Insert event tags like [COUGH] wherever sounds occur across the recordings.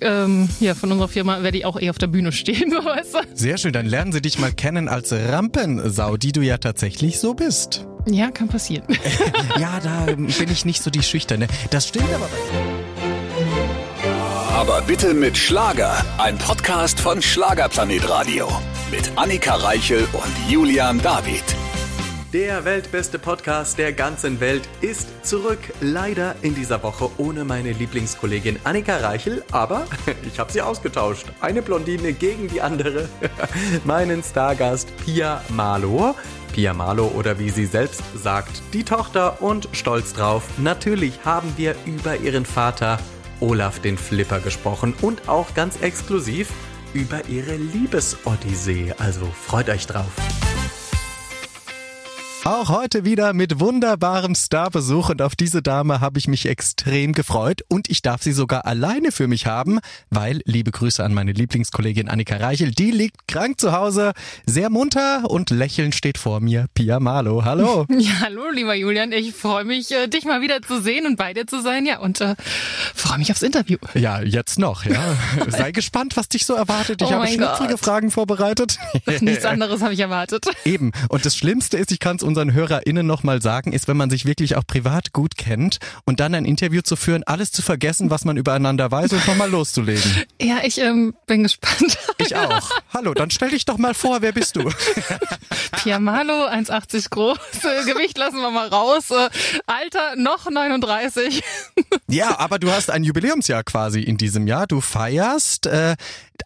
ähm, ja, von unserer Firma werde ich auch eh auf der Bühne stehen, [LAUGHS] weißt du? Sehr schön, dann lernen sie dich mal kennen als Rampensau, die du ja tatsächlich so bist. Ja, kann passieren. [LAUGHS] ja, da bin ich nicht so die Schüchterne. Das stimmt aber. Aber bitte mit Schlager, ein Podcast von Schlagerplanet Radio mit Annika Reichel und Julian David. Der weltbeste Podcast der ganzen Welt ist zurück. Leider in dieser Woche ohne meine Lieblingskollegin Annika Reichel, aber [LAUGHS] ich habe sie ausgetauscht. Eine Blondine gegen die andere. [LAUGHS] Meinen Stargast Pia Malo. Pia Malo oder wie sie selbst sagt, die Tochter und stolz drauf. Natürlich haben wir über ihren Vater Olaf den Flipper gesprochen und auch ganz exklusiv über ihre Liebesodyssee. Also freut euch drauf. Auch heute wieder mit wunderbarem Starbesuch und auf diese Dame habe ich mich extrem gefreut und ich darf sie sogar alleine für mich haben, weil, liebe Grüße an meine Lieblingskollegin Annika Reichel, die liegt krank zu Hause, sehr munter und lächelnd steht vor mir Pia Malo. Hallo. [LAUGHS] Ja, hallo, lieber Julian. Ich freue mich, äh, dich mal wieder zu sehen und bei dir zu sein, ja, und äh, freue mich aufs Interview. Ja, jetzt noch, ja. [LAUGHS] Sei gespannt, was dich so erwartet. Ich oh habe schnupfrige Fragen vorbereitet. Nichts [LAUGHS] anderes habe ich erwartet. Eben. Und das Schlimmste ist, ich kann es uns unseren HörerInnen nochmal sagen, ist, wenn man sich wirklich auch privat gut kennt und dann ein Interview zu führen, alles zu vergessen, was man übereinander weiß und nochmal loszulegen. [LAUGHS] Ja, ich ähm, bin gespannt. [LAUGHS] Ich auch. Hallo, dann stell dich doch mal vor, wer bist du? [LAUGHS] Pia Malo, 1,80 groß, Gewicht lassen wir mal raus, äh, Alter noch 39. Ja, aber du hast ein Jubiläumsjahr quasi in diesem Jahr. Du feierst äh,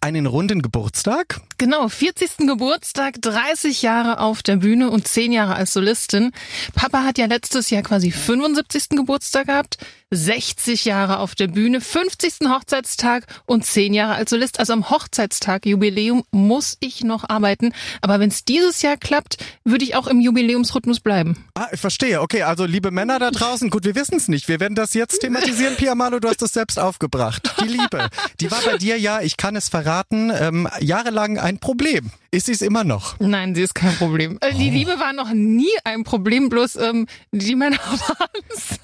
einen runden Geburtstag. Genau, 40. Geburtstag, 30 Jahre auf der Bühne und 10 Jahre als Solistin. Papa hat ja letztes Jahr quasi 75. Geburtstag gehabt. 60 Jahre auf der Bühne, 50. Hochzeitstag und 10 Jahre als Solist. Also am Hochzeitstag, Jubiläum, muss ich noch arbeiten. Aber wenn es dieses Jahr klappt, würde ich auch im Jubiläumsrhythmus bleiben. Ah, ich verstehe. Okay, also liebe Männer da draußen, gut, wir wissen es nicht. Wir werden das jetzt thematisieren. Pia Malo, du hast es selbst aufgebracht. Die Liebe, die war bei dir ja, ich kann es verraten, ähm, jahrelang ein Problem. Ist sie es immer noch? Nein, sie ist kein Problem. Äh, die oh. Liebe war noch nie ein Problem, bloß ähm, die Männer [LAUGHS] waren es.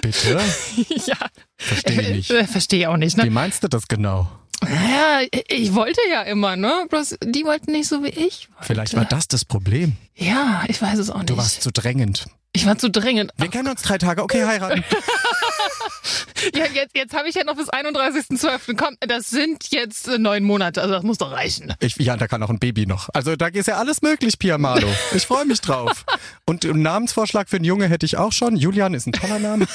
Bitte? [LAUGHS] ja. Verstehe ich nicht. Äh, Verstehe auch nicht. Ne? Wie meinst du das genau? Naja, ich wollte ja immer, ne? Bloß die wollten nicht so wie ich. Wollte. Vielleicht war das das Problem. Ja, ich weiß es auch nicht. Du warst zu drängend. Ich war zu drängend. Wir kennen uns drei Tage, okay, heiraten. [LAUGHS] ja, jetzt, jetzt habe ich ja noch bis 31.12. Komm, das sind jetzt äh, neun Monate, also das muss doch reichen. Ich, ja, da kann auch ein Baby noch. Also da ist ja alles möglich, Pia Malo. Ich freue mich drauf. Und einen Namensvorschlag für einen Junge hätte ich auch schon. Julian ist ein toller Name.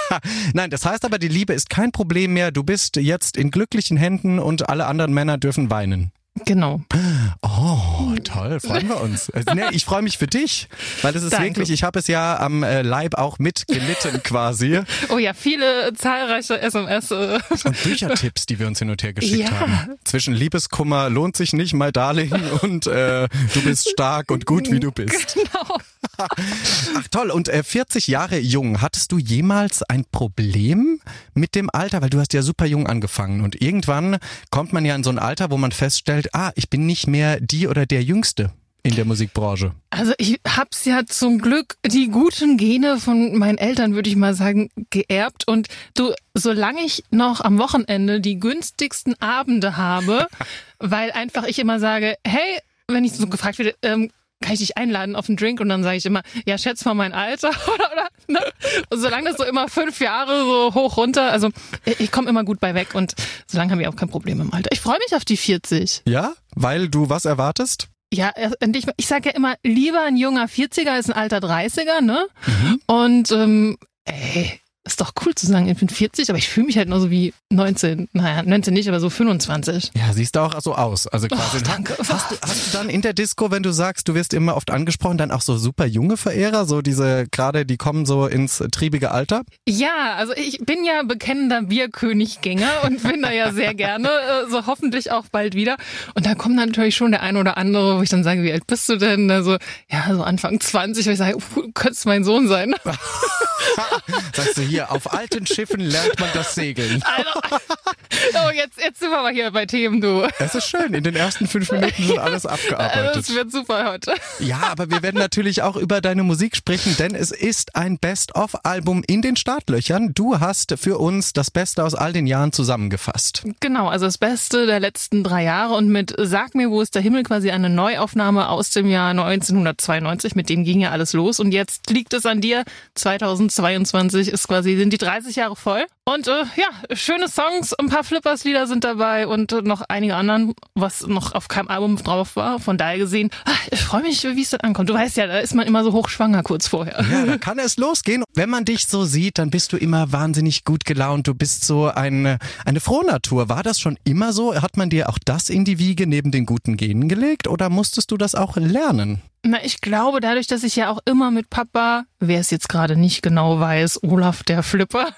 [LAUGHS] Nein, das heißt aber, die Liebe ist kein Problem mehr. Du bist jetzt in glücklichen Händen und alle anderen Männer dürfen weinen. Genau. Oh, toll, freuen wir uns. Äh, nee, ich freue mich für dich, weil es ist Danke. wirklich, ich habe es ja am äh, Leib auch mitgelitten quasi. Oh ja, viele zahlreiche SMS. Äh. Und Büchertipps, die wir uns hin und her geschickt ja. haben. Zwischen Liebeskummer lohnt sich nicht, my darling, und äh, du bist stark und gut, wie du bist. Genau. Ach toll, und äh, 40 Jahre jung, hattest du jemals ein Problem mit dem Alter? Weil du hast ja super jung angefangen und irgendwann kommt man ja in so ein Alter, wo man feststellt, ah, ich bin nicht mehr die oder der Jüngste in der Musikbranche? Also ich hab's ja zum Glück die guten Gene von meinen Eltern, würde ich mal sagen, geerbt. Und du, solange ich noch am Wochenende die günstigsten Abende habe, [LAUGHS] weil einfach ich immer sage, hey, wenn ich so gefragt werde, ähm, kann ich dich einladen auf einen Drink? Und dann sage ich immer, ja, schätz mal mein Alter [LAUGHS] oder, oder ne? Und solange das so immer fünf Jahre so hoch runter, also ich komme immer gut bei weg und solange haben wir auch kein Problem im Alter. Ich freue mich auf die 40. Ja, weil du was erwartest? Ja, ich, ich sage ja immer, lieber ein junger 40er als ein alter 30er, ne? Mhm. Und ähm, ey, ist doch cool zu sagen, ich bin 40, aber ich fühle mich halt nur so wie 19. Naja, 19 nicht, aber so 25. Ja, siehst du auch so aus. Also quasi. Oh, danke. Hast du, hast du dann in der Disco, wenn du sagst, du wirst immer oft angesprochen, dann auch so super junge Verehrer, so diese gerade, die kommen so ins triebige Alter? Ja, also ich bin ja bekennender Bierköniggänger [LAUGHS] und bin da ja sehr gerne, äh, so hoffentlich auch bald wieder. Und da kommt natürlich schon der ein oder andere, wo ich dann sage, wie alt bist du denn? Also, ja, so Anfang 20, wo ich sage, uh, könntest mein Sohn sein. [LAUGHS] Sagst du hier, hier, auf alten Schiffen lernt man das Segeln. Also, [LAUGHS] oh, jetzt, jetzt sind wir mal hier bei Themen, du. Es ist schön, in den ersten fünf Minuten sind alles abgearbeitet. Das wird super heute. Ja, aber wir werden natürlich auch über deine Musik sprechen, denn es ist ein Best-of-Album in den Startlöchern. Du hast für uns das Beste aus all den Jahren zusammengefasst. Genau, also das Beste der letzten drei Jahre und mit Sag mir, wo ist der Himmel quasi eine Neuaufnahme aus dem Jahr 1992. Mit dem ging ja alles los und jetzt liegt es an dir. 2022 ist quasi, sind die 30 Jahre voll. Und äh, ja, schöne Songs, ein paar Flippers-Lieder sind dabei und äh, noch einige anderen, was noch auf keinem Album drauf war. Von daher gesehen, ach, ich freue mich, wie es dann ankommt. Du weißt ja, da ist man immer so hochschwanger kurz vorher. Ja, da kann es losgehen. Wenn man dich so sieht, dann bist du immer wahnsinnig gut gelaunt. Du bist so eine, eine Frohnatur. War das schon immer so? Hat man dir auch das in die Wiege neben den guten Genen gelegt oder musstest du das auch lernen? Na, ich glaube, dadurch, dass ich ja auch immer mit Papa, wer es jetzt gerade nicht genau weiß, Olaf der Flipper,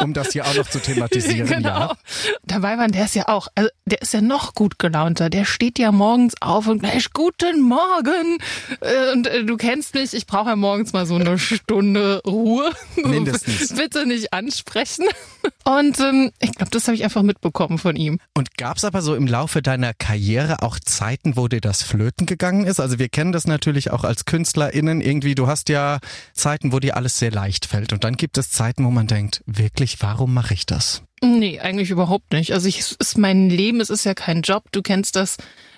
um das hier auch noch zu thematisieren. [LAUGHS] genau. Ja. Dabei war der ist ja auch, also der ist ja noch gut gelaunter. Der steht ja morgens auf und gleich guten Morgen. Äh, und äh, du kennst mich, ich brauche ja morgens mal so eine Stunde Ruhe. [LAUGHS] Mindestens. Bitte nicht ansprechen. Und ähm, ich glaube, das habe ich einfach mitbekommen von ihm. Und gab es aber so im Laufe deiner Karriere auch Zeiten, wo dir das flöten gegangen ist? Also wir kennen das natürlich auch als KünstlerInnen irgendwie. Du hast ja Zeiten, wo dir alles sehr leicht fällt. Und dann gibt es Zeiten, wo man denkt, wirklich, warum mache ich das? Nee, eigentlich überhaupt nicht. Also ich, es ist mein Leben, es ist ja kein Job. Du kennst das.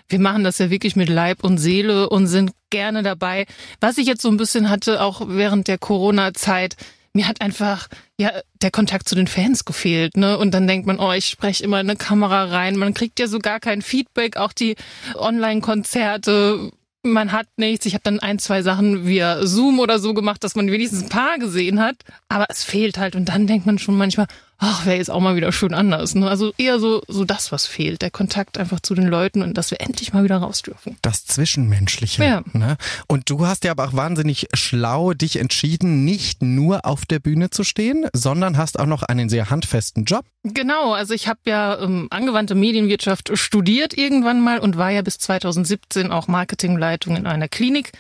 Wir machen das ja wirklich mit Leib und Seele und sind gerne dabei. Was ich jetzt so ein bisschen hatte, auch während der Corona-Zeit, mir hat einfach ja der Kontakt zu den Fans gefehlt, ne? Und dann denkt man, oh, ich spreche immer in eine Kamera rein. Man kriegt ja so gar kein Feedback, auch die Online-Konzerte. Man hat nichts. Ich habe dann ein, zwei Sachen via Zoom oder so gemacht, dass man wenigstens ein paar gesehen hat. Aber es fehlt halt. Und dann denkt man schon manchmal, ach, wäre jetzt auch mal wieder schön anders. Ne? Also eher so, so das, was fehlt. Der Kontakt einfach zu den Leuten und dass wir endlich mal wieder raus dürfen. Das Zwischenmenschliche. Ja. Ne? Und du hast ja aber auch wahnsinnig schlau dich entschieden, nicht nur auf der Bühne zu stehen, sondern hast auch noch einen sehr handfesten Job. Genau, also ich habe ja ähm, angewandte Medienwirtschaft studiert irgendwann mal und war ja bis 2017 auch Marketingleitung in einer Klinik.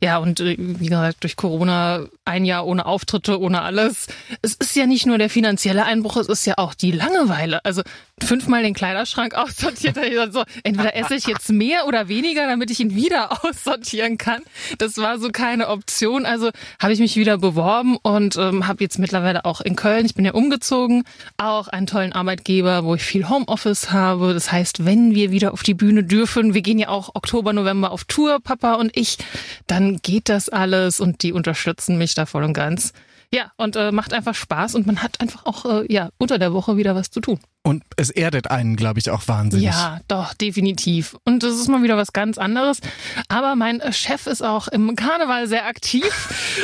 Ja, und äh, wie gesagt, durch Corona ein Jahr ohne Auftritte, ohne alles. Es ist ja nicht nur der finanzielle Einbruch, es ist ja auch die Langeweile. Also fünfmal den Kleiderschrank [LAUGHS] aussortiert. so, entweder esse ich jetzt mehr oder weniger, damit ich ihn wieder [LAUGHS] aussortieren kann. Das war so keine Option. Also habe ich mich wieder beworben und ähm, habe jetzt mittlerweile auch in Köln, ich bin ja umgezogen, auch einen tollen Arbeitgeber, wo ich viel Homeoffice habe. Das heißt, wenn wir wieder auf die Bühne dürfen, wir gehen ja auch Oktober, November auf Tour, Papa und ich, dann geht das alles und die unterstützen mich da voll und ganz. Ja, und äh, macht einfach Spaß und man hat einfach auch äh, ja unter der Woche wieder was zu tun. Und es erdet einen, glaube ich, auch wahnsinnig. Ja, doch, definitiv. Und das ist mal wieder was ganz anderes. Aber mein äh, Chef ist auch im Karneval sehr aktiv.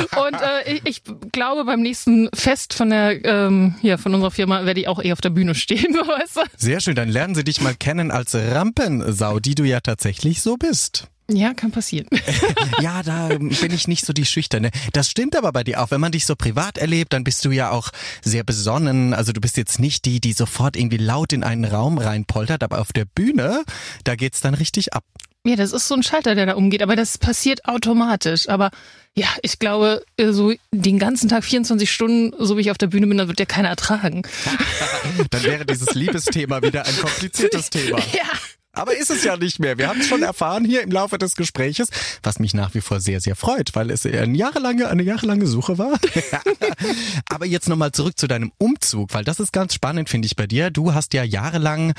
[LAUGHS] und äh, ich, ich, glaube, beim nächsten Fest von der, ähm, ja, von unserer Firma werde ich auch eh auf der Bühne stehen, [LAUGHS] weißt du? Sehr schön, dann lernen sie dich mal kennen als Rampensau, die du ja tatsächlich so bist. Ja, kann passieren. [LAUGHS] ja, da bin ich nicht so die Schüchterne. Das stimmt aber bei dir auch. Wenn man dich so privat erlebt, dann bist du ja auch sehr besonnen. Also du bist jetzt nicht die, die sofort irgendwie laut in einen Raum reinpoltert, aber auf der Bühne, da geht's dann richtig ab. Ja, das ist so ein Schalter, der da umgeht, aber das passiert automatisch. Aber ja, ich glaube, so den ganzen Tag 24 Stunden, so wie ich auf der Bühne bin, dann wird ja keiner ertragen. [LAUGHS] dann wäre dieses Liebesthema wieder ein kompliziertes [LAUGHS] Thema. Ja. Aber ist es ja nicht mehr. Wir haben es schon erfahren hier im Laufe des Gespräches, was mich nach wie vor sehr, sehr freut, weil es eine jahrelange, eine jahrelange Suche war. [LAUGHS] Aber jetzt nochmal zurück zu deinem Umzug, weil das ist ganz spannend, finde ich bei dir. Du hast ja jahrelang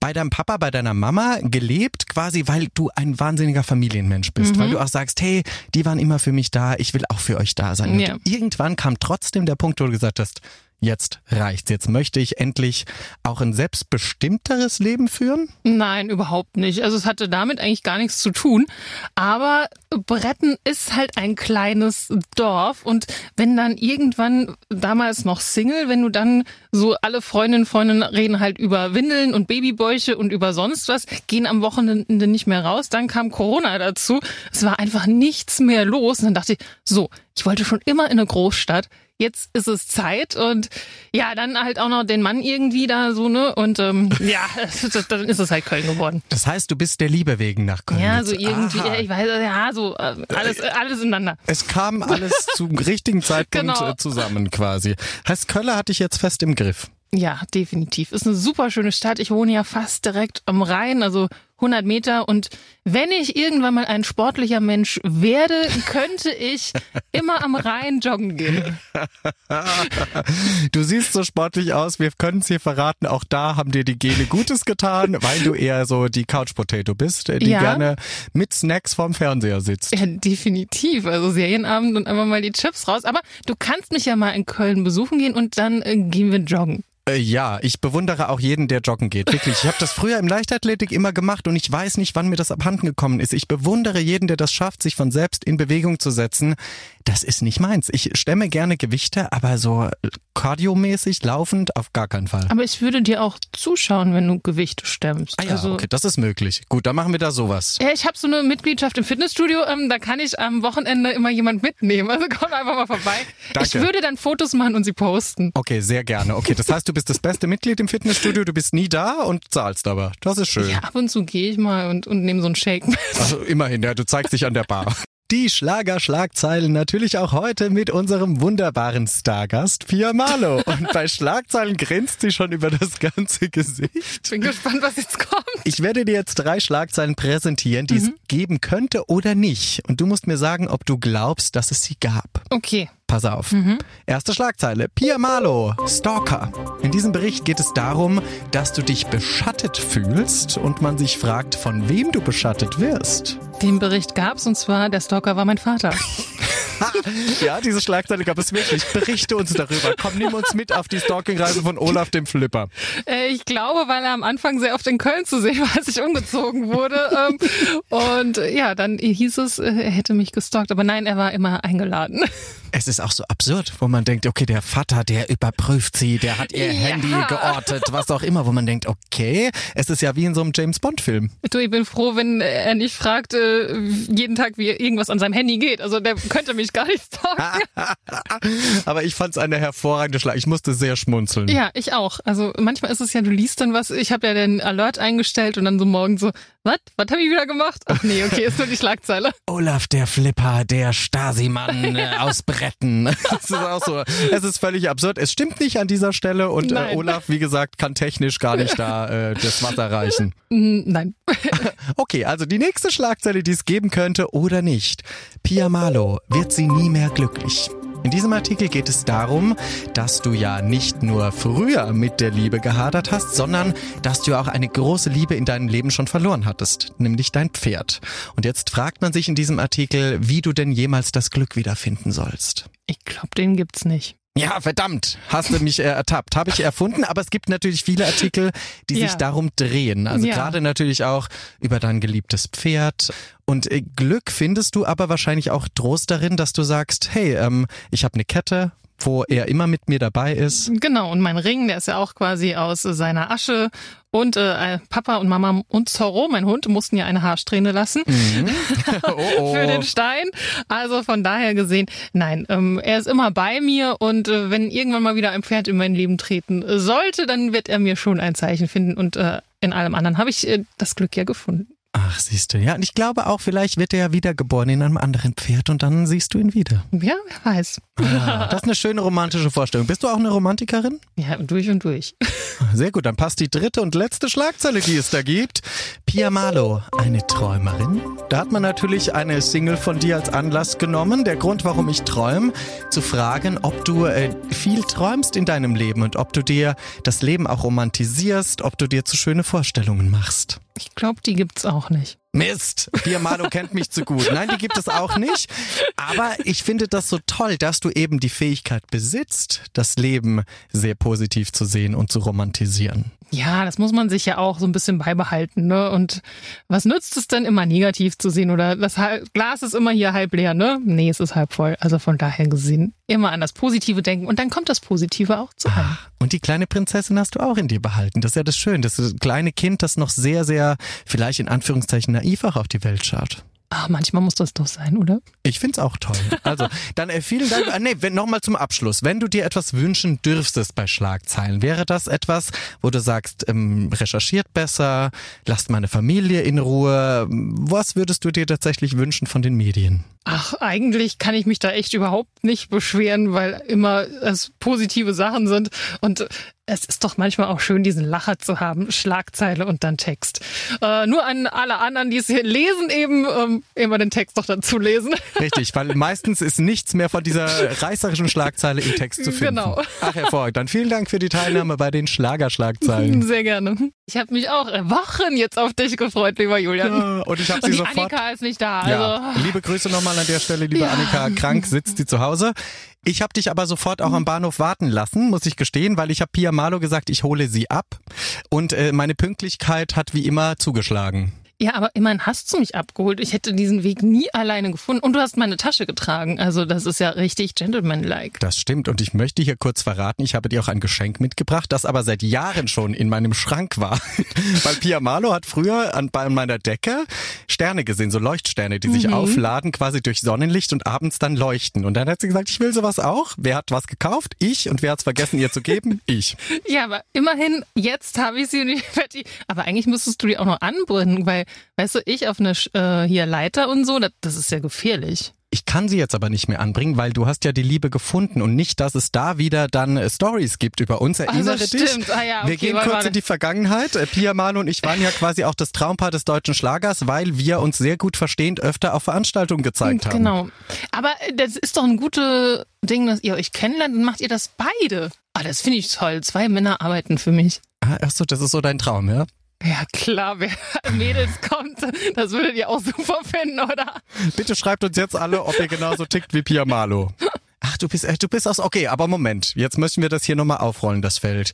bei deinem Papa, bei deiner Mama gelebt, quasi, weil du ein wahnsinniger Familienmensch bist, mhm. weil du auch sagst, hey, die waren immer für mich da, ich will auch für euch da sein. Ja. Und irgendwann kam trotzdem der Punkt, wo du gesagt hast, jetzt reicht's. Jetzt möchte ich endlich auch ein selbstbestimmteres Leben führen? Nein, überhaupt nicht. Also es hatte damit eigentlich gar nichts zu tun. Aber Bretten ist halt ein kleines Dorf und wenn dann irgendwann, damals noch Single, wenn du dann so alle Freundinnen, Freundinnen reden halt über Windeln und Babybäuche und über sonst was, gehen am Wochenende nicht mehr raus. Dann kam Corona dazu. Es war einfach nichts mehr los. Und dann dachte ich, so, ich wollte schon immer in eine Großstadt jetzt ist es Zeit und ja, dann halt auch noch den Mann irgendwie da so, ne? Und ähm, ja, [LAUGHS] dann ist es halt Köln geworden. Das heißt, du bist der Liebe wegen nach Köln. Ja, so irgendwie, ja, ich weiß, ja, so äh, alles, äh, alles ineinander. Es kam [LAUGHS] alles zum richtigen Zeitpunkt genau. Äh, zusammen quasi. Heißt, Köln hatte ich jetzt fest im Griff. Ja, definitiv. Ist eine super schöne Stadt. Ich wohne ja fast direkt am Rhein, also 100 Meter. Und wenn ich irgendwann mal ein sportlicher Mensch werde, könnte ich immer am Rhein joggen gehen. [LAUGHS] Du siehst so sportlich aus. Wir können es hier verraten. Auch da haben dir die Gene Gutes getan, weil du eher so die Couch Potato bist, die ja. gerne mit Snacks vorm Fernseher sitzt. Ja, definitiv. Also Serienabend und einfach mal die Chips raus. Aber du kannst mich ja mal in Köln besuchen gehen und dann äh, gehen wir joggen. Äh, ja, ich bewundere auch jeden, der joggen geht. Wirklich. Ich habe das früher im Leichtathletik immer gemacht und ich weiß nicht, wann mir das abhanden gekommen ist. Ich bewundere jeden, der das schafft, sich von selbst in Bewegung zu setzen. Das ist nicht meins. Ich stemme gerne Gewichte, aber so kardiomäßig laufend auf gar keinen Fall. Aber ich würde dir auch zuschauen, wenn du Gewichte stemmst. Ah ja, also, okay, das ist möglich. Gut, dann machen wir da sowas. Ja, ich habe so eine Mitgliedschaft im Fitnessstudio. Ähm, da kann ich am Wochenende immer jemand mitnehmen. Also komm einfach mal vorbei. Danke. Ich würde dann Fotos machen und sie posten. Okay, sehr gerne. Okay, das heißt, du bist das beste Mitglied im Fitnessstudio. Du bist nie da und zahlst aber. Das ist schön. Ja, ab und zu gehe ich mal und, und nehme so einen Shake mit. Also immerhin, ja, du zeigst dich an der Bar. Die Schlagerschlagzeilen natürlich auch heute mit unserem wunderbaren Stargast Pia Marlo. Und bei Schlagzeilen grinst sie schon über das ganze Gesicht. Ich bin gespannt, was jetzt kommt. Ich werde dir jetzt drei Schlagzeilen präsentieren, die mhm. es geben könnte oder nicht. Und du musst mir sagen, ob du glaubst, dass es sie gab. Okay. Pass auf. Mhm. Erste Schlagzeile. Pia Malo, Stalker. In diesem Bericht geht es darum, dass du dich beschattet fühlst und man sich fragt, von wem du beschattet wirst. Den Bericht gab's und zwar, der Stalker war mein Vater. [LAUGHS] [LAUGHS] ja, diese Schlagzeile gab es wirklich. Berichte uns darüber. Komm, nimm uns mit auf die Stalking-Reise von Olaf dem Flipper. Äh, ich glaube, weil er am Anfang sehr oft in Köln zu sehen war, als ich umgezogen wurde. Ähm, und ja, dann hieß es, äh, er hätte mich gestalkt. Aber nein, er war immer eingeladen. Es ist auch so absurd, wo man denkt, okay, der Vater, der überprüft sie, der hat ihr ja. Handy geortet, was auch immer, wo man denkt, okay, es ist ja wie in so einem James Bond Film. Du, ich bin froh, wenn er nicht fragt, äh, jeden Tag, wie irgendwas an seinem Handy geht. Also der könnte mich gar nicht sagen. [LAUGHS] Aber ich fand es eine hervorragende Schlag. Ich musste sehr schmunzeln. Ja, ich auch. Also manchmal ist es ja, du liest dann was, ich habe ja den Alert eingestellt und dann so morgen so, was? Was habe ich wieder gemacht? Ach nee, okay, ist nur die Schlagzeile. [LAUGHS] Olaf der Flipper, der Stasi-Mann äh, aus Bretten. [LAUGHS] Das ist auch so. Es ist völlig absurd. Es stimmt nicht an dieser Stelle und äh, Olaf, wie gesagt, kann technisch gar nicht da äh, das Wasser reichen. Nein. Okay, also die nächste Schlagzeile, die es geben könnte oder nicht. Pia Malo wird sie nie mehr glücklich. In diesem Artikel geht es darum, dass du ja nicht nur früher mit der Liebe gehadert hast, sondern dass du auch eine große Liebe in deinem Leben schon verloren hattest, nämlich dein Pferd. Und jetzt fragt man sich in diesem Artikel, wie du denn jemals das Glück wiederfinden sollst. Ich glaube, den gibt's nicht. Ja, verdammt, hast du mich äh, ertappt. Habe ich erfunden, aber es gibt natürlich viele Artikel, die ja. sich darum drehen. Also ja. gerade natürlich auch über dein geliebtes Pferd. Und äh, Glück findest du aber wahrscheinlich auch Trost darin, dass du sagst, hey, ähm, ich habe eine Kette, wo er immer mit mir dabei ist. Genau, und mein Ring, der ist ja auch quasi aus seiner Asche. Und äh, Papa und Mama und Zorro, mein Hund, mussten ja eine Haarsträhne lassen mhm. [LAUGHS] [LAUGHS] oh, oh. für den Stein. Also von daher gesehen, nein, ähm, er ist immer bei mir und äh, wenn irgendwann mal wieder ein Pferd in mein Leben treten sollte, dann wird er mir schon ein Zeichen finden und äh, in allem anderen habe ich äh, das Glück ja gefunden. Ach, siehst du, ja. Und ich glaube auch, vielleicht wird er ja wiedergeboren in einem anderen Pferd und dann siehst du ihn wieder. Ja, wer weiß. Ah, das ist eine schöne romantische Vorstellung. Bist du auch eine Romantikerin? Ja, durch und durch. Sehr gut, dann passt die dritte und letzte Schlagzeile, die es da gibt. Pia Malo, eine Träumerin. Da hat man natürlich eine Single von dir als Anlass genommen. Der Grund, warum ich träume, zu fragen, ob du äh, viel träumst in deinem Leben und ob du dir das Leben auch romantisierst, ob du dir zu schöne Vorstellungen machst. Ich glaube, die gibt's auch nicht. Mist, Diamano kennt mich zu gut. Nein, die gibt es auch nicht. Aber ich finde das so toll, dass du eben die Fähigkeit besitzt, das Leben sehr positiv zu sehen und zu romantisieren. Ja, das muss man sich ja auch so ein bisschen beibehalten. Ne? Und was nützt es denn immer negativ zu sehen? Oder das Glas ist immer hier halb leer, ne? Nee, es ist halb voll. Also von daher gesehen, immer an das Positive denken und dann kommt das Positive auch zu einem. Und die kleine Prinzessin hast du auch in dir behalten. Das ist ja das Schöne. Das ist das kleine Kind, das noch sehr, sehr, vielleicht in Anführungszeichen naiv auch auf die Welt schaut. Ach, manchmal muss das doch sein, oder? Ich find's auch toll. Also, dann äh, vielen Dank. Äh, nee, nochmal zum Abschluss. Wenn du dir etwas wünschen dürftest bei Schlagzeilen, wäre das etwas, wo du sagst, ähm, recherchiert besser, lasst meine Familie in Ruhe. Was würdest du dir tatsächlich wünschen von den Medien? Ach, eigentlich kann ich mich da echt überhaupt nicht beschweren, weil immer es positive Sachen sind. Und es ist doch manchmal auch schön, diesen Lacher zu haben. Schlagzeile und dann Text. Äh, nur an alle anderen, die es hier lesen, eben ähm, immer den Text doch dazu lesen. [LAUGHS] Richtig, weil meistens ist nichts mehr von dieser reißerischen Schlagzeile im Text zu finden. Genau. Ach, hervorragend. Dann vielen Dank für die Teilnahme bei den Schlagerschlagzeilen. Sehr gerne. Ich habe mich auch Wochen jetzt auf dich gefreut, lieber Julian. Ja, und ich habe sie die sofort. Annika ist nicht da. Ja. Also. Liebe Grüße nochmal an der Stelle, liebe ja. Annika. Krank sitzt sie zu Hause. Ich habe dich aber sofort auch am Bahnhof warten lassen, muss ich gestehen, weil ich habe Pia Malo gesagt, ich hole sie ab. Und äh, meine Pünktlichkeit hat wie immer zugeschlagen. Ja, aber immerhin hast du mich abgeholt. Ich hätte diesen Weg nie alleine gefunden. Und du hast meine Tasche getragen. Also das ist ja richtig gentlemanlike. Das stimmt. Und ich möchte hier kurz verraten, ich habe dir auch ein Geschenk mitgebracht, das aber seit Jahren schon in meinem Schrank war. [LAUGHS] Weil Pia Malo hat früher an, bei meiner Decke Sterne gesehen, so Leuchtsterne, die sich mhm. aufladen quasi durch Sonnenlicht und abends dann leuchten. Und dann hat sie gesagt, ich will sowas auch. Wer hat was gekauft? Ich. Und wer hat es vergessen, ihr zu geben? [LAUGHS] Ich. Ja, aber immerhin, jetzt habe ich sie und ich. Aber eigentlich müsstest du die auch noch anbrennen, weil Weißt du, ich auf eine äh, hier Leiter und so, das, das ist ja gefährlich. Ich kann sie jetzt aber nicht mehr anbringen, weil du hast ja die Liebe gefunden und nicht, dass es da wieder dann äh, Stories gibt über uns. Erinnere also, dich. Ah, ja, okay, wir gehen kurz in die Vergangenheit. Äh, Pia Manu und ich waren ja quasi auch das Traumpaar des deutschen Schlagers, weil wir uns sehr gut verstehend öfter auf Veranstaltungen gezeigt haben. Genau. Aber äh, das ist doch ein gutes Ding, dass ihr euch kennenlernt und macht ihr das beide. Ah, das finde ich toll. Zwei Männer arbeiten für mich. Ah, ach so, das ist so dein Traum, ja? Ja klar, wer [LAUGHS] Mädels kommt, das würdet ihr auch super finden, oder? Bitte schreibt uns jetzt alle, ob ihr genauso tickt wie Pia Malo. Ach, du bist, äh, du bist aus. Okay, aber Moment. Jetzt müssen wir das hier nochmal aufrollen, das Feld.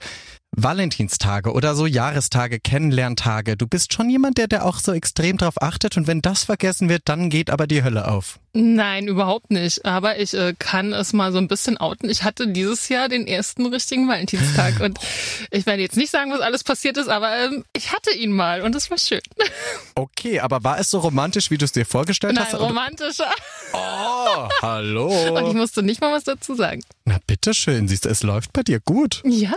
Valentinstage oder so Jahrestage, Kennenlerntage. Du bist schon jemand, der da auch so extrem drauf achtet und wenn das vergessen wird, dann geht aber die Hölle auf. Nein, überhaupt nicht. Aber ich äh, kann es mal so ein bisschen outen. Ich hatte dieses Jahr den ersten richtigen Valentinstag und [SIGHS] ich werde jetzt nicht sagen, was alles passiert ist, aber ähm, ich hatte ihn mal und es war schön. [LAUGHS] Okay, aber war es so romantisch, wie du es dir vorgestellt Nein, hast? romantischer. Oh, [LAUGHS] hallo. Und ich musste nicht mal was dazu sagen. Na bitteschön, siehst du, es läuft bei dir gut. Ja.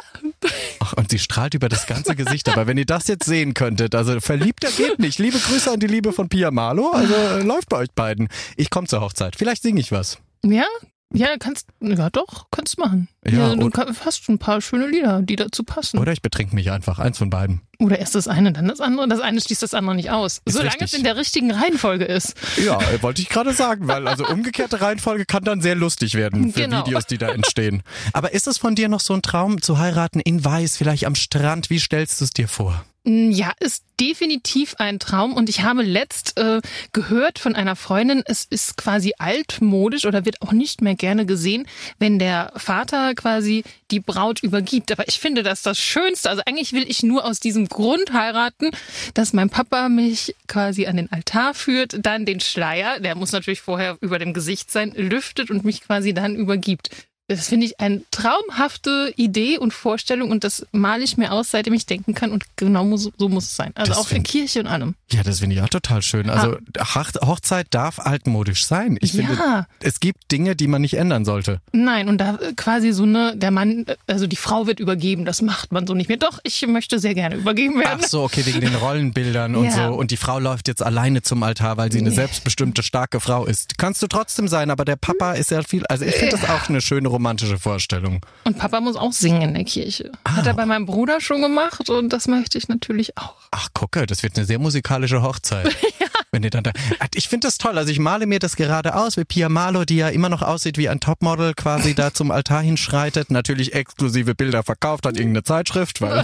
Ach, und sie strahlt über das ganze Gesicht. Aber wenn ihr das jetzt sehen könntet, also verliebter geht nicht. Liebe Grüße an die Liebe von Pia Malo. Also äh, läuft bei euch beiden. Ich komme zur Hochzeit. Vielleicht singe ich was. Ja, ja, kannst, ja doch, kannst machen. Ja, ja du hast schon ein paar schöne Lieder, die dazu passen. Oder ich betrink mich einfach, eins von beiden. Oder erst das eine, dann das andere. Das eine schließt das andere nicht aus. Ist Solange richtig. es in der richtigen Reihenfolge ist. Ja, wollte ich gerade sagen, weil also [LAUGHS] umgekehrte Reihenfolge kann dann sehr lustig werden für genau. Videos, die da entstehen. Aber ist es von dir noch so ein Traum zu heiraten in Weiß, vielleicht am Strand? Wie stellst du es dir vor? Mm, ja, ist definitiv ein Traum und ich habe letzt äh, gehört von einer Freundin, es ist quasi altmodisch oder wird auch nicht mehr gerne gesehen, wenn der Vater quasi die Braut übergibt. Aber ich finde das das Schönste. Also eigentlich will ich nur aus diesem Grund heiraten, dass mein Papa mich quasi an den Altar führt, dann den Schleier, der muss natürlich vorher über dem Gesicht sein, lüftet und mich quasi dann übergibt. Das finde ich eine traumhafte Idee und Vorstellung und das male ich mir aus, seitdem ich denken kann und genau so, so muss es sein. Also das auch in Kirche und allem. Ja, das finde ich auch total schön. Also ah. Hochzeit darf altmodisch sein. Ich ja. finde, es gibt Dinge, die man nicht ändern sollte. Nein, und da quasi so eine, der Mann, also die Frau wird übergeben, das macht man so nicht mehr. Doch, ich möchte sehr gerne übergeben werden. Ach so, okay, wegen den [LAUGHS] Rollenbildern und ja. so. Und die Frau läuft jetzt alleine zum Altar, weil sie eine selbstbestimmte, starke Frau ist. Kannst du trotzdem sein, aber der Papa ist ja viel, also ich finde das auch eine schöne romantische Vorstellung. Und Papa muss auch singen in der Kirche. Ah. Hat er bei meinem Bruder schon gemacht und das möchte ich natürlich auch. Ach, gucke, das wird eine sehr musikalische Hochzeit. [LAUGHS] ja. Wenn ihr dann da, ich finde das toll. Also ich male mir das gerade aus, wie Pia Malo, die ja immer noch aussieht wie ein Topmodel, quasi da zum Altar hinschreitet. Natürlich exklusive Bilder verkauft an irgendeine Zeitschrift, weil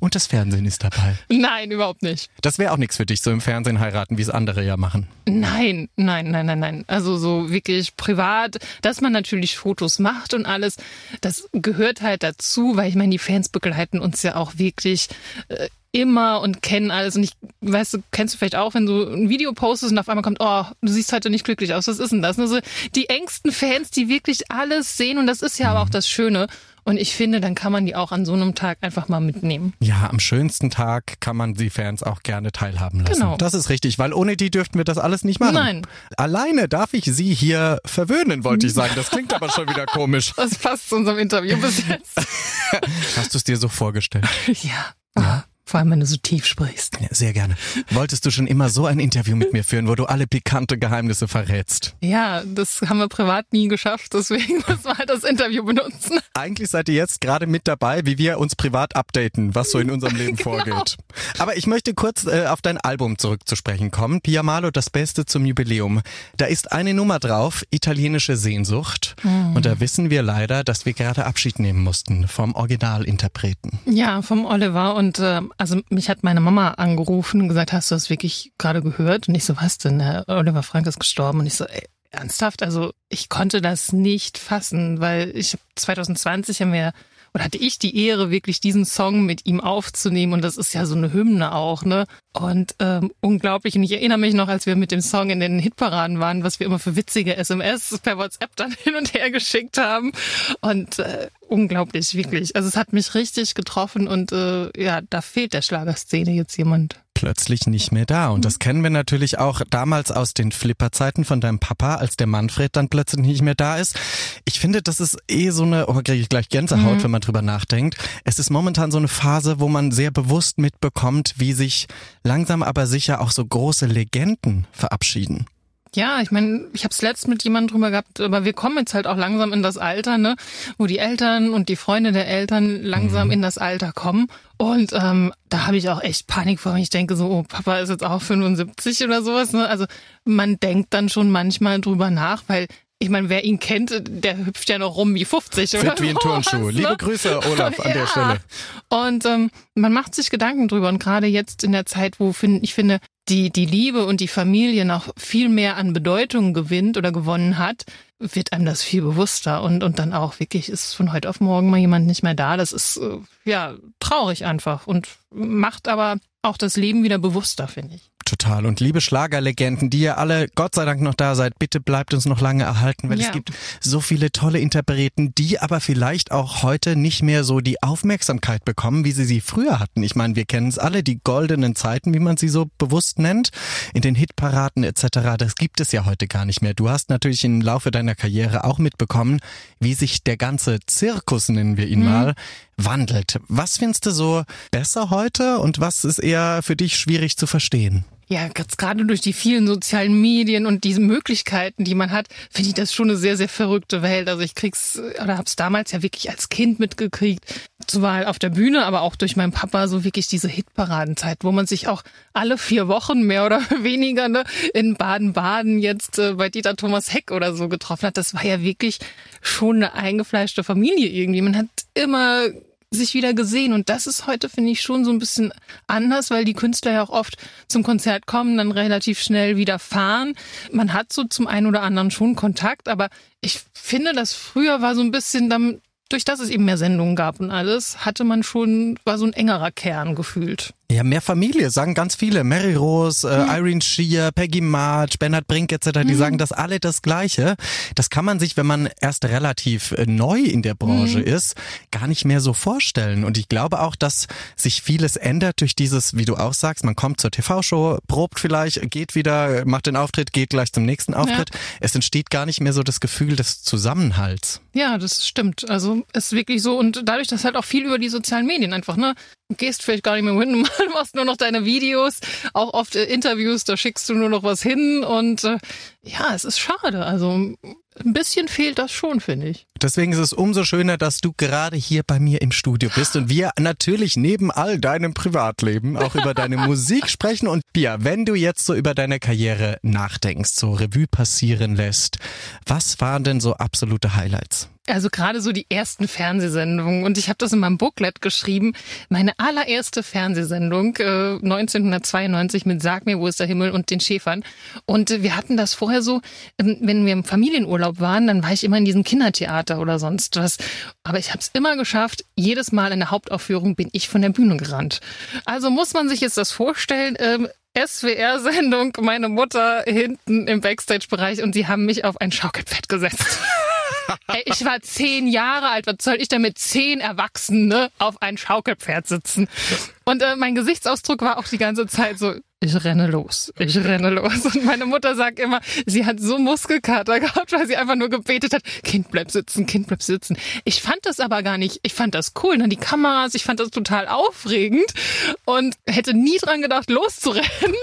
Und das Fernsehen ist dabei. Nein, überhaupt nicht. Das wäre auch nichts für dich, so im Fernsehen heiraten, wie es andere ja machen. Nein, nein, nein, nein, nein. Also so wirklich privat, dass man natürlich Fotos macht und alles, das gehört halt dazu, weil ich meine, die Fans begleiten uns ja auch wirklich äh, immer und kennen alles. Und ich weißt du, kennst du vielleicht auch, wenn du ein Video postest und auf einmal kommt, oh, du siehst heute nicht glücklich aus, was ist denn das? Also die engsten Fans, die wirklich alles sehen und das ist ja aber auch das Schöne. Und ich finde, dann kann man die auch an so einem Tag einfach mal mitnehmen. Ja, am schönsten Tag kann man die Fans auch gerne teilhaben lassen. Genau. Das ist richtig, weil ohne die dürften wir das alles nicht machen. Nein. Alleine darf ich sie hier verwöhnen, wollte ich sagen. Das klingt aber schon wieder komisch. Das passt zu unserem Interview bis [LAUGHS] jetzt. Hast du es dir so vorgestellt? [LAUGHS] Ja. ja. [LAUGHS] Vor allem, wenn du so tief sprichst. Ja, sehr gerne. Wolltest du schon immer so ein Interview mit mir führen, wo du alle pikante Geheimnisse verrätst? Ja, das haben wir privat nie geschafft, deswegen müssen wir halt das Interview benutzen. Eigentlich seid ihr jetzt gerade mit dabei, wie wir uns privat updaten, was so in unserem Leben [LAUGHS] genau. vorgeht. Aber ich möchte kurz äh, auf dein Album zurückzusprechen kommen. Pia Malo, das Beste zum Jubiläum. Da ist eine Nummer drauf, italienische Sehnsucht. Mhm. Und da wissen wir leider, dass wir gerade Abschied nehmen mussten vom Originalinterpreten. Ja, vom Oliver und äh, also mich hat meine Mama angerufen und gesagt, hast du das wirklich gerade gehört? Und ich so, was denn? Der Oliver Frank ist gestorben. Und ich so, ey, ernsthaft? Also ich konnte das nicht fassen, weil ich 2020 haben wir oder hatte ich die Ehre, wirklich diesen Song mit ihm aufzunehmen. Und das ist ja so eine Hymne auch, ne? Und ähm, unglaublich. Und ich erinnere mich noch, als wir mit dem Song in den Hitparaden waren, was wir immer für witzige SMS per WhatsApp dann [LAUGHS] hin und her geschickt haben. Und äh, unglaublich, wirklich. Also es hat mich richtig getroffen und äh, ja, da fehlt der Schlagerszene jetzt jemand plötzlich nicht mehr da. Und das kennen wir natürlich auch damals aus den Flipperzeiten von deinem Papa, als der Manfred dann plötzlich nicht mehr da ist. Ich finde, das ist eh so eine, oh, kriege ich gleich Gänsehaut, mhm. wenn man drüber nachdenkt. Es ist momentan so eine Phase, wo man sehr bewusst mitbekommt, wie sich langsam aber sicher auch so große Legenden verabschieden. Ja, ich meine, ich habe es letzt mit jemandem drüber gehabt, aber wir kommen jetzt halt auch langsam in das Alter, ne, wo die Eltern und die Freunde der Eltern langsam mhm. in das Alter kommen. Und ähm, da habe ich auch echt Panik vor. Ich denke so, oh, Papa ist jetzt auch 75 oder sowas. Ne? Also man denkt dann schon manchmal drüber nach, weil ich meine, wer ihn kennt, der hüpft ja noch rum wie 50 Fit oder wie ein [LAUGHS] Turnschuh. Ne? Liebe Grüße, Olaf, an ja. der Stelle. Und ähm, man macht sich Gedanken drüber. Und gerade jetzt in der Zeit, wo find, ich finde, die, die Liebe und die Familie noch viel mehr an Bedeutung gewinnt oder gewonnen hat, wird einem das viel bewusster und, und dann auch wirklich ist von heute auf morgen mal jemand nicht mehr da. Das ist, äh, ja, traurig einfach und macht aber auch das Leben wieder bewusster, finde ich. Total. Und liebe Schlagerlegenden, die ihr alle Gott sei Dank noch da seid, bitte bleibt uns noch lange erhalten, weil ja. es gibt so viele tolle Interpreten, die aber vielleicht auch heute nicht mehr so die Aufmerksamkeit bekommen, wie sie sie früher hatten. Ich meine, wir kennen es alle, die goldenen Zeiten, wie man sie so bewusst nennt, in den Hitparaden etc. Das gibt es ja heute gar nicht mehr. Du hast natürlich im Laufe deiner Karriere auch mitbekommen, wie sich der ganze Zirkus, nennen wir ihn mhm. mal, wandelt. Was findest du so besser heute und was ist eher für dich schwierig zu verstehen? Ja, gerade durch die vielen sozialen Medien und diese Möglichkeiten, die man hat, finde ich das schon eine sehr, sehr verrückte Welt. Also ich krieg's oder hab's damals ja wirklich als Kind mitgekriegt, zumal auf der Bühne, aber auch durch meinen Papa so wirklich diese Hitparadenzeit, wo man sich auch alle vier Wochen mehr oder [LAUGHS] weniger ne, in Baden-Baden jetzt äh, bei Dieter Thomas Heck oder so getroffen hat. Das war ja wirklich schon eine eingefleischte Familie irgendwie. Man hat immer sich wieder gesehen. Und das ist heute, finde ich, schon so ein bisschen anders, weil die Künstler ja auch oft zum Konzert kommen, dann relativ schnell wieder fahren. Man hat so zum einen oder anderen schon Kontakt, aber ich finde, das früher war so ein bisschen dann, durch das es eben mehr Sendungen gab und alles, hatte man schon, war so ein engerer Kern gefühlt. Ja, mehr Familie, sagen ganz viele. Mary Rose, äh, mhm. Irene Shear, Peggy March, Bernhard Brink etc., die mhm. sagen das alle das Gleiche. Das kann man sich, wenn man erst relativ äh, neu in der Branche mhm. ist, gar nicht mehr so vorstellen. Und ich glaube auch, dass sich vieles ändert durch dieses, wie du auch sagst, man kommt zur TV-Show, probt vielleicht, geht wieder, macht den Auftritt, geht gleich zum nächsten Auftritt. Ja. Es entsteht gar nicht mehr so das Gefühl des Zusammenhalts. Ja, das stimmt. Also ist wirklich so. Und dadurch, dass halt auch viel über die sozialen Medien einfach, ne? gehst vielleicht gar nicht mehr hin, [LAUGHS] du machst nur noch deine Videos, auch oft äh, Interviews, da schickst du nur noch was hin und äh, ja, es ist schade. Also ein bisschen fehlt das schon, finde ich. Deswegen ist es umso schöner, dass du gerade hier bei mir im Studio bist und wir natürlich neben all deinem Privatleben auch über deine [LAUGHS] Musik sprechen. Und Bia, wenn du jetzt so über deine Karriere nachdenkst, so Revue passieren lässt, was waren denn so absolute Highlights? Also gerade so die ersten Fernsehsendungen. Und ich habe das in meinem Booklet geschrieben. Meine allererste Fernsehsendung äh, 1992 mit Sag mir, wo ist der Himmel und den Schäfern. Und äh, wir hatten das vorher so, ähm, wenn wir im Familienurlaub waren, dann war ich immer in diesem Kindertheater oder sonst was. Aber ich habe es immer geschafft. Jedes Mal in der Hauptaufführung bin ich von der Bühne gerannt. Also muss man sich jetzt das vorstellen. Ähm, SWR-Sendung, meine Mutter hinten im Backstage-Bereich und die haben mich auf ein Schaukelpferd gesetzt. [LAUGHS] Ey, ich war zehn Jahre alt. Was soll ich denn mit zehn Erwachsenen auf ein Schaukelpferd sitzen? Und äh, mein Gesichtsausdruck war auch die ganze Zeit so, ich renne los, ich renne los. Und meine Mutter sagt immer, sie hat so Muskelkater gehabt, weil sie einfach nur gebetet hat, Kind bleib sitzen, Kind bleib sitzen. Ich fand das aber gar nicht, ich fand das cool, ne? die Kameras, ich fand das total aufregend und hätte nie dran gedacht, loszurennen.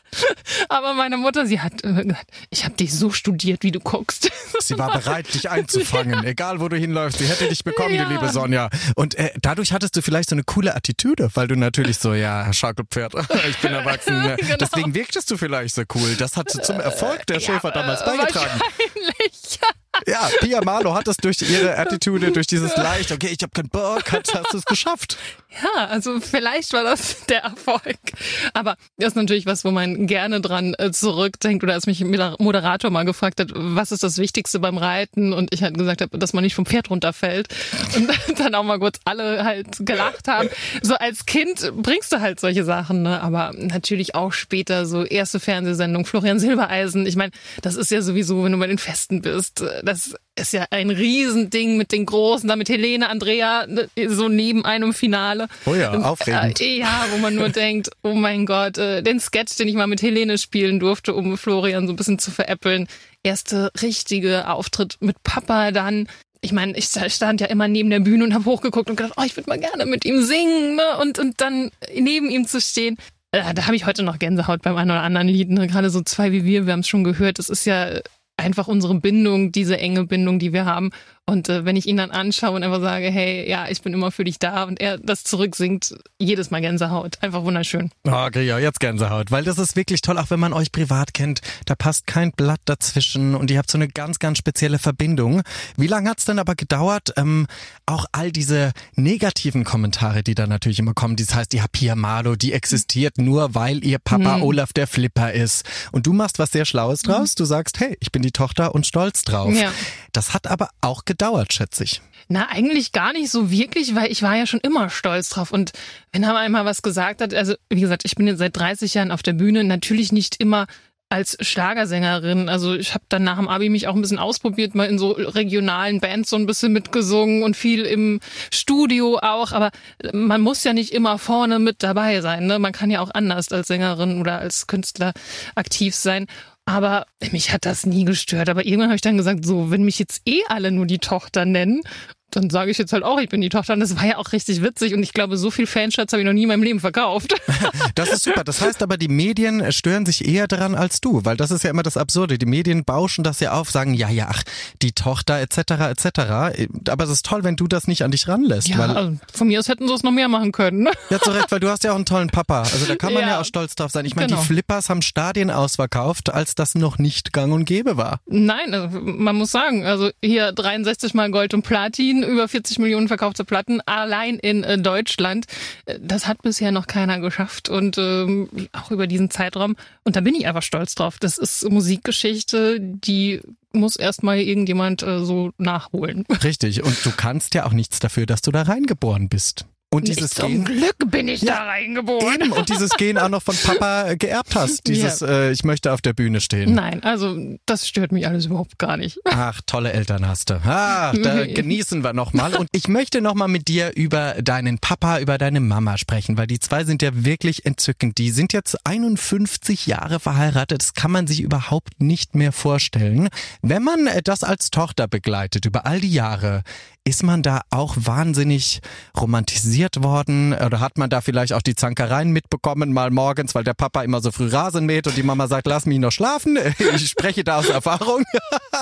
[LAUGHS] aber meine Mutter, sie hat äh, gesagt, ich habe dich so studiert, wie du guckst. Sie war bereit, dich [LAUGHS] einzufangen, [LAUGHS] ja. egal wo du hinläufst. Sie hätte dich bekommen, ja. die liebe Sonja. Und äh, dadurch hattest du vielleicht so eine coole Attitüde, weil du natürlich so, ja, Schaukelpferd, [LAUGHS] ich bin erwachsen Deswegen, genau. deswegen wirktest du vielleicht so cool. Das hat zum Erfolg der Schäfer ja, damals beigetragen. Wahrscheinlich. Ja, Pia Marlo hat es durch ihre Attitude, durch dieses leicht, okay, ich habe keinen Bock, hat, hast du es geschafft. Ja, also vielleicht war das [LAUGHS] der Erfolg. Aber das ist natürlich was, wo man gerne dran äh, zurückdenkt oder als mich ein Moderator mal gefragt hat, was ist das Wichtigste beim Reiten und ich halt gesagt habe, dass man nicht vom Pferd runterfällt [LAUGHS] und [LAUGHS] dann auch mal kurz alle halt gelacht haben. So als Kind bringst du halt solche Sachen, ne? aber natürlich auch später so erste Fernsehsendung, Florian Silbereisen. Ich meine, das ist ja sowieso, wenn du bei den Festen bist, das ist ja ein Riesending mit den Großen, da mit Helene, Andrea, so neben einem Finale. Oh ja, aufregend. Äh, ja, wo man nur [LAUGHS] denkt, oh mein Gott, äh, den Sketch, den ich mal mit Helene spielen durfte, um Florian so ein bisschen zu veräppeln. Erste richtige Auftritt mit Papa dann. Ich meine, ich stand ja immer neben der Bühne und habe hochgeguckt und gedacht, oh, ich würde mal gerne mit ihm singen ne? und, und dann neben ihm zu stehen. Äh, da habe ich heute noch Gänsehaut beim einen oder anderen Lied. Ne? Gerade so zwei wie wir, wir haben es schon gehört. Das ist ja einfach unsere Bindung, diese enge Bindung, die wir haben. Und äh, wenn ich ihn dann anschaue und einfach sage, hey, ja, ich bin immer für dich da und er das zurücksingt, jedes Mal Gänsehaut. Einfach wunderschön. Okay, ja, jetzt Gänsehaut, weil das ist wirklich toll, auch wenn man euch privat kennt. Da passt kein Blatt dazwischen und ihr habt so eine ganz, ganz spezielle Verbindung. Wie lange hat's denn aber gedauert, ähm, auch all diese negativen Kommentare, die da natürlich immer kommen, das heißt, die Pia Malo, die existiert nur, weil ihr Papa mhm. Olaf der Flipper ist. Und du machst was sehr Schlaues draus. Mhm. Du sagst, hey, ich bin die Tochter und stolz drauf. Ja. Das hat aber auch gedauert, schätze ich. Na, eigentlich gar nicht so wirklich, weil ich war ja schon immer stolz drauf. Und wenn er einmal was gesagt hat, also wie gesagt, ich bin jetzt seit 30 Jahren auf der Bühne, natürlich nicht immer als Schlagersängerin. Also ich habe dann nach dem Abi mich auch ein bisschen ausprobiert, mal in so regionalen Bands so ein bisschen mitgesungen und viel im Studio auch. Aber man muss ja nicht immer vorne mit dabei sein. Ne? Man kann ja auch anders als Sängerin oder als Künstler aktiv sein. Aber mich hat das nie gestört. Aber irgendwann habe ich dann gesagt, so, wenn mich jetzt eh alle nur die Tochter nennen dann sage ich jetzt halt auch, ich bin die Tochter. Und das war ja auch richtig witzig. Und ich glaube, so viel Fanschatz habe ich noch nie in meinem Leben verkauft. [LAUGHS] das ist super. Das heißt aber, die Medien stören sich eher daran als du, weil das ist ja immer das Absurde. Die Medien bauschen das ja auf, sagen, ja, ja, ach, die Tochter etc. etc. Aber es ist toll, wenn du das nicht an dich ranlässt. Ja, also von mir aus hätten sie es noch mehr machen können. [LAUGHS] Ja, zu Recht, weil du hast ja auch einen tollen Papa. Also da kann man ja, ja auch stolz drauf sein. Ich meine, genau. die Flippers haben Stadien ausverkauft, als das noch nicht gang und gäbe war. Nein, also man muss sagen, also hier 63 mal Gold und Platin, über 40 Millionen verkaufte Platten allein in äh, Deutschland. Äh, das hat bisher noch keiner geschafft und ähm, auch über diesen Zeitraum. Und da bin ich einfach stolz drauf. Das ist Musikgeschichte, die muss erstmal irgendjemand äh, so nachholen. Richtig. Und du kannst ja auch nichts dafür, dass du da reingeboren bist. Und dieses Nicht zum Gen, Glück bin ich ja, da reingeboren. Eben, und dieses Gen auch noch von Papa geerbt hast. [LAUGHS] Dieses, ja. äh, ich möchte auf der Bühne stehen. Nein, also das stört mich alles überhaupt gar nicht. [LAUGHS] Ach, tolle Eltern hast du. Ah, da [LAUGHS] genießen wir nochmal. Und ich möchte nochmal mit dir über deinen Papa, über deine Mama sprechen, weil die zwei sind ja wirklich entzückend. Die sind jetzt 51 Jahre verheiratet. Das kann man sich überhaupt nicht mehr vorstellen. Wenn man das als Tochter begleitet über all die Jahre, ist man da auch wahnsinnig romantisiert worden? Oder hat man da vielleicht auch die Zankereien mitbekommen, mal morgens, weil der Papa immer so früh Rasen mäht und die Mama sagt, lass mich noch schlafen? [LAUGHS] Ich spreche da aus Erfahrung.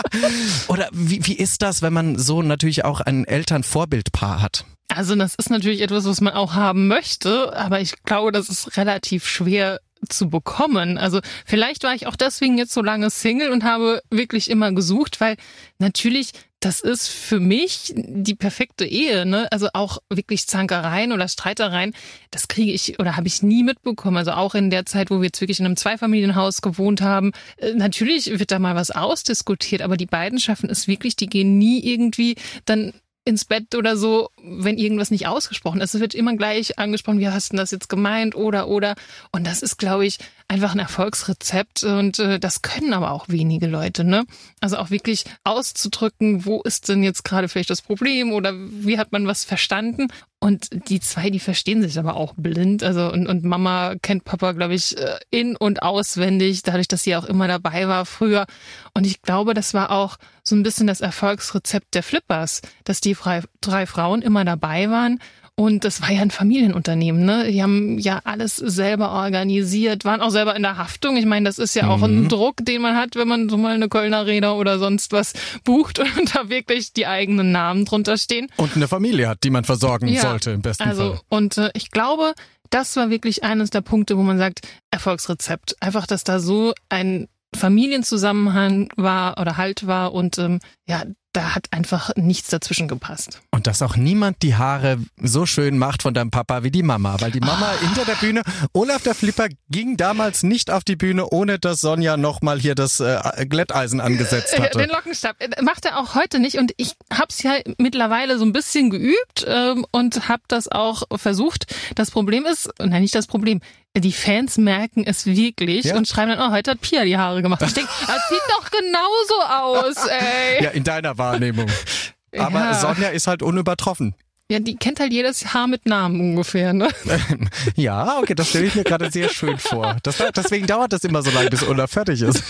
[LAUGHS] Oder wie, wie ist das, wenn man so natürlich auch ein Elternvorbildpaar hat? Also das ist natürlich etwas, was man auch haben möchte, aber ich glaube, das ist relativ schwer zu bekommen. Also vielleicht war ich auch deswegen jetzt so lange Single und habe wirklich immer gesucht, weil natürlich das ist für mich die perfekte Ehe, ne? Also auch wirklich Zankereien oder Streitereien, das kriege ich oder habe ich nie mitbekommen. Also auch in der Zeit, wo wir jetzt wirklich in einem Zweifamilienhaus gewohnt haben, äh, natürlich wird da mal was ausdiskutiert, aber die beiden schaffen es wirklich, die gehen nie irgendwie dann ins Bett oder so, wenn irgendwas nicht ausgesprochen ist. Es wird immer gleich angesprochen, wie hast du das jetzt gemeint oder oder. Und das ist, glaube ich, einfach ein Erfolgsrezept und äh, das können aber auch wenige Leute, ne? Also auch wirklich auszudrücken, wo ist denn jetzt gerade vielleicht das Problem oder wie hat man was verstanden? Und die zwei, die verstehen sich aber auch blind. Also und, und Mama kennt Papa, glaube ich, äh, in und auswendig, dadurch, dass sie auch immer dabei war früher. Und ich glaube, das war auch so ein bisschen das Erfolgsrezept der Flippers, dass die drei Frauen immer dabei waren und das war ja ein Familienunternehmen, ne? Die haben ja alles selber organisiert, waren auch selber in der Haftung. Ich meine, das ist ja auch mhm. ein Druck, den man hat, wenn man so mal eine Kölner Räder oder sonst was bucht [LAUGHS] und da wirklich die eigenen Namen drunter stehen. Und eine Familie hat, die man versorgen ja, sollte, im besten also, Fall. Und äh, ich glaube, das war wirklich eines der Punkte, wo man sagt, Erfolgsrezept. Einfach, dass da so ein Familienzusammenhang war oder Halt war und ähm, ja, da hat einfach nichts dazwischen gepasst. Und dass auch niemand die Haare so schön macht von deinem Papa wie die Mama, weil die Mama oh. hinter der Bühne, Olaf der Flipper ging damals nicht auf die Bühne, ohne dass Sonja nochmal hier das äh, Glätteisen angesetzt hatte. Den Lockenstab äh, macht er auch heute nicht und ich hab's ja mittlerweile so ein bisschen geübt ähm, und hab das auch versucht. Das Problem ist, nein, nicht das Problem, die Fans merken es wirklich ja? und schreiben dann, oh, heute hat Pia die Haare gemacht. Ich denke, [LAUGHS] das sieht doch genauso aus, ey. Ja, in deiner Wahrnehmung. [LAUGHS] Aber ja. Sonja ist halt unübertroffen. Ja, die kennt halt jedes Haar mit Namen ungefähr, ne? [LAUGHS] ja, okay, das stelle ich mir gerade sehr schön vor. Das, deswegen dauert das immer so lange, bis Ulla fertig ist.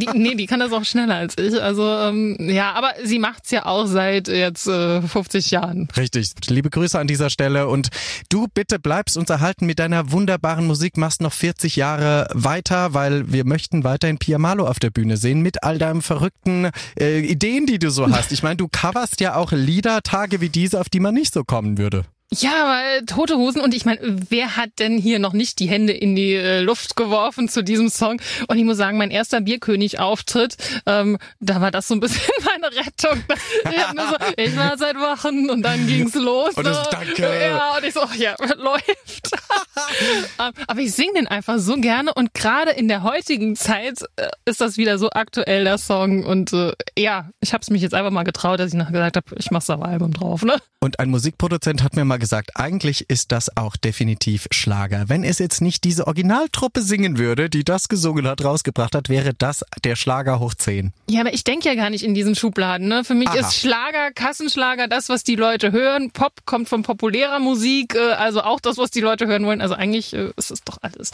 Die, nee, die kann das auch schneller als ich. Also ähm, ja, aber sie macht's ja auch seit jetzt äh, 50 Jahren. Richtig. Liebe Grüße an dieser Stelle und du bitte bleibst uns erhalten mit deiner wunderbaren Musik, machst noch 40 Jahre weiter, weil wir möchten weiterhin Pia Malo auf der Bühne sehen mit all deinen verrückten äh, Ideen, die du so hast. Ich meine, du coverst ja auch Lieder, Tage wie diese, auf die man nicht so kommen würde. Ja, weil tote Hosen und ich meine, wer hat denn hier noch nicht die Hände in die äh, Luft geworfen zu diesem Song? Und ich muss sagen, mein erster Bierkönig-Auftritt, ähm, da war das so ein bisschen [LAUGHS] meine Rettung. Ich, so, ich war seit Wochen und dann ging's los. Und das, danke. Ja, und ich so, ja, [LAUGHS] läuft. [LAUGHS] Ähm, aber ich singe den einfach so gerne und gerade in der heutigen Zeit äh, ist das wieder so aktuell, der Song. Und äh, ja, ich habe es mich jetzt einfach mal getraut, dass ich nachher gesagt habe, ich mach's da Album drauf. Ne? Und ein Musikproduzent hat mir mal gesagt, eigentlich ist das auch definitiv Schlager. Wenn es jetzt nicht diese Originaltruppe singen würde, die das gesungen hat, rausgebracht hat, wäre das der Schlager hoch 10. Ja, aber ich denke ja gar nicht in diesen Schubladen. Ne? Für mich Aha. ist Schlager, Kassenschlager das, was die Leute hören. Pop kommt von populärer Musik, äh, also auch das, was die Leute hören wollen. Also eigentlich äh, ist es doch alles.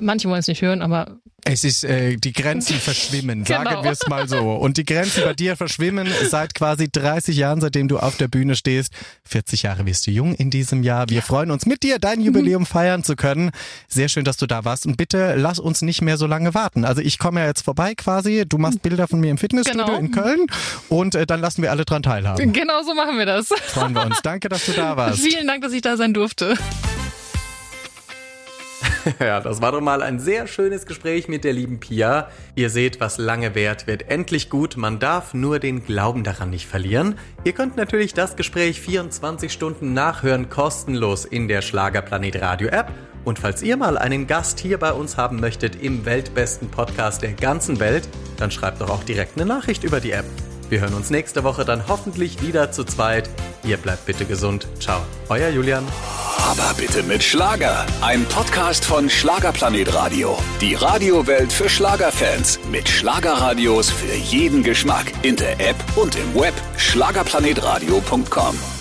Manche wollen es nicht hören, aber es ist, äh, die Grenzen [LAUGHS] verschwimmen, genau. sagen wir es mal so. Und die Grenzen bei dir verschwimmen seit quasi 30 Jahren, seitdem du auf der Bühne stehst. 40 Jahre wirst du jung in diesem Jahr. Wir freuen uns mit dir, dein Jubiläum mhm. feiern zu können. Sehr schön, dass du da warst. Und bitte lass uns nicht mehr so lange warten. Also ich komme ja jetzt vorbei quasi. Du machst Bilder von mir im Fitnessstudio genau. in Köln und äh, dann lassen wir alle dran teilhaben. Genau so machen wir das. Freuen wir uns. Danke, dass du da warst. [LAUGHS] Vielen Dank, dass ich da sein durfte. [LAUGHS] ja, das war doch mal ein sehr schönes Gespräch mit der lieben Pia. Ihr seht, was lange währt, wird endlich gut. Man darf nur den Glauben daran nicht verlieren. Ihr könnt natürlich das Gespräch 24 Stunden nachhören, kostenlos in der Schlagerplanet Radio App. Und falls ihr mal einen Gast hier bei uns haben möchtet im weltbesten Podcast der ganzen Welt, dann schreibt doch auch direkt eine Nachricht über die App. Wir hören uns nächste Woche dann hoffentlich wieder zu zweit. Ihr bleibt bitte gesund. Ciao, euer Julian. Aber bitte mit Schlager. Ein Podcast von Schlagerplanet Radio. Die Radiowelt für Schlagerfans. Mit Schlagerradios für jeden Geschmack. In der App und im Web. Schlagerplanetradio.com.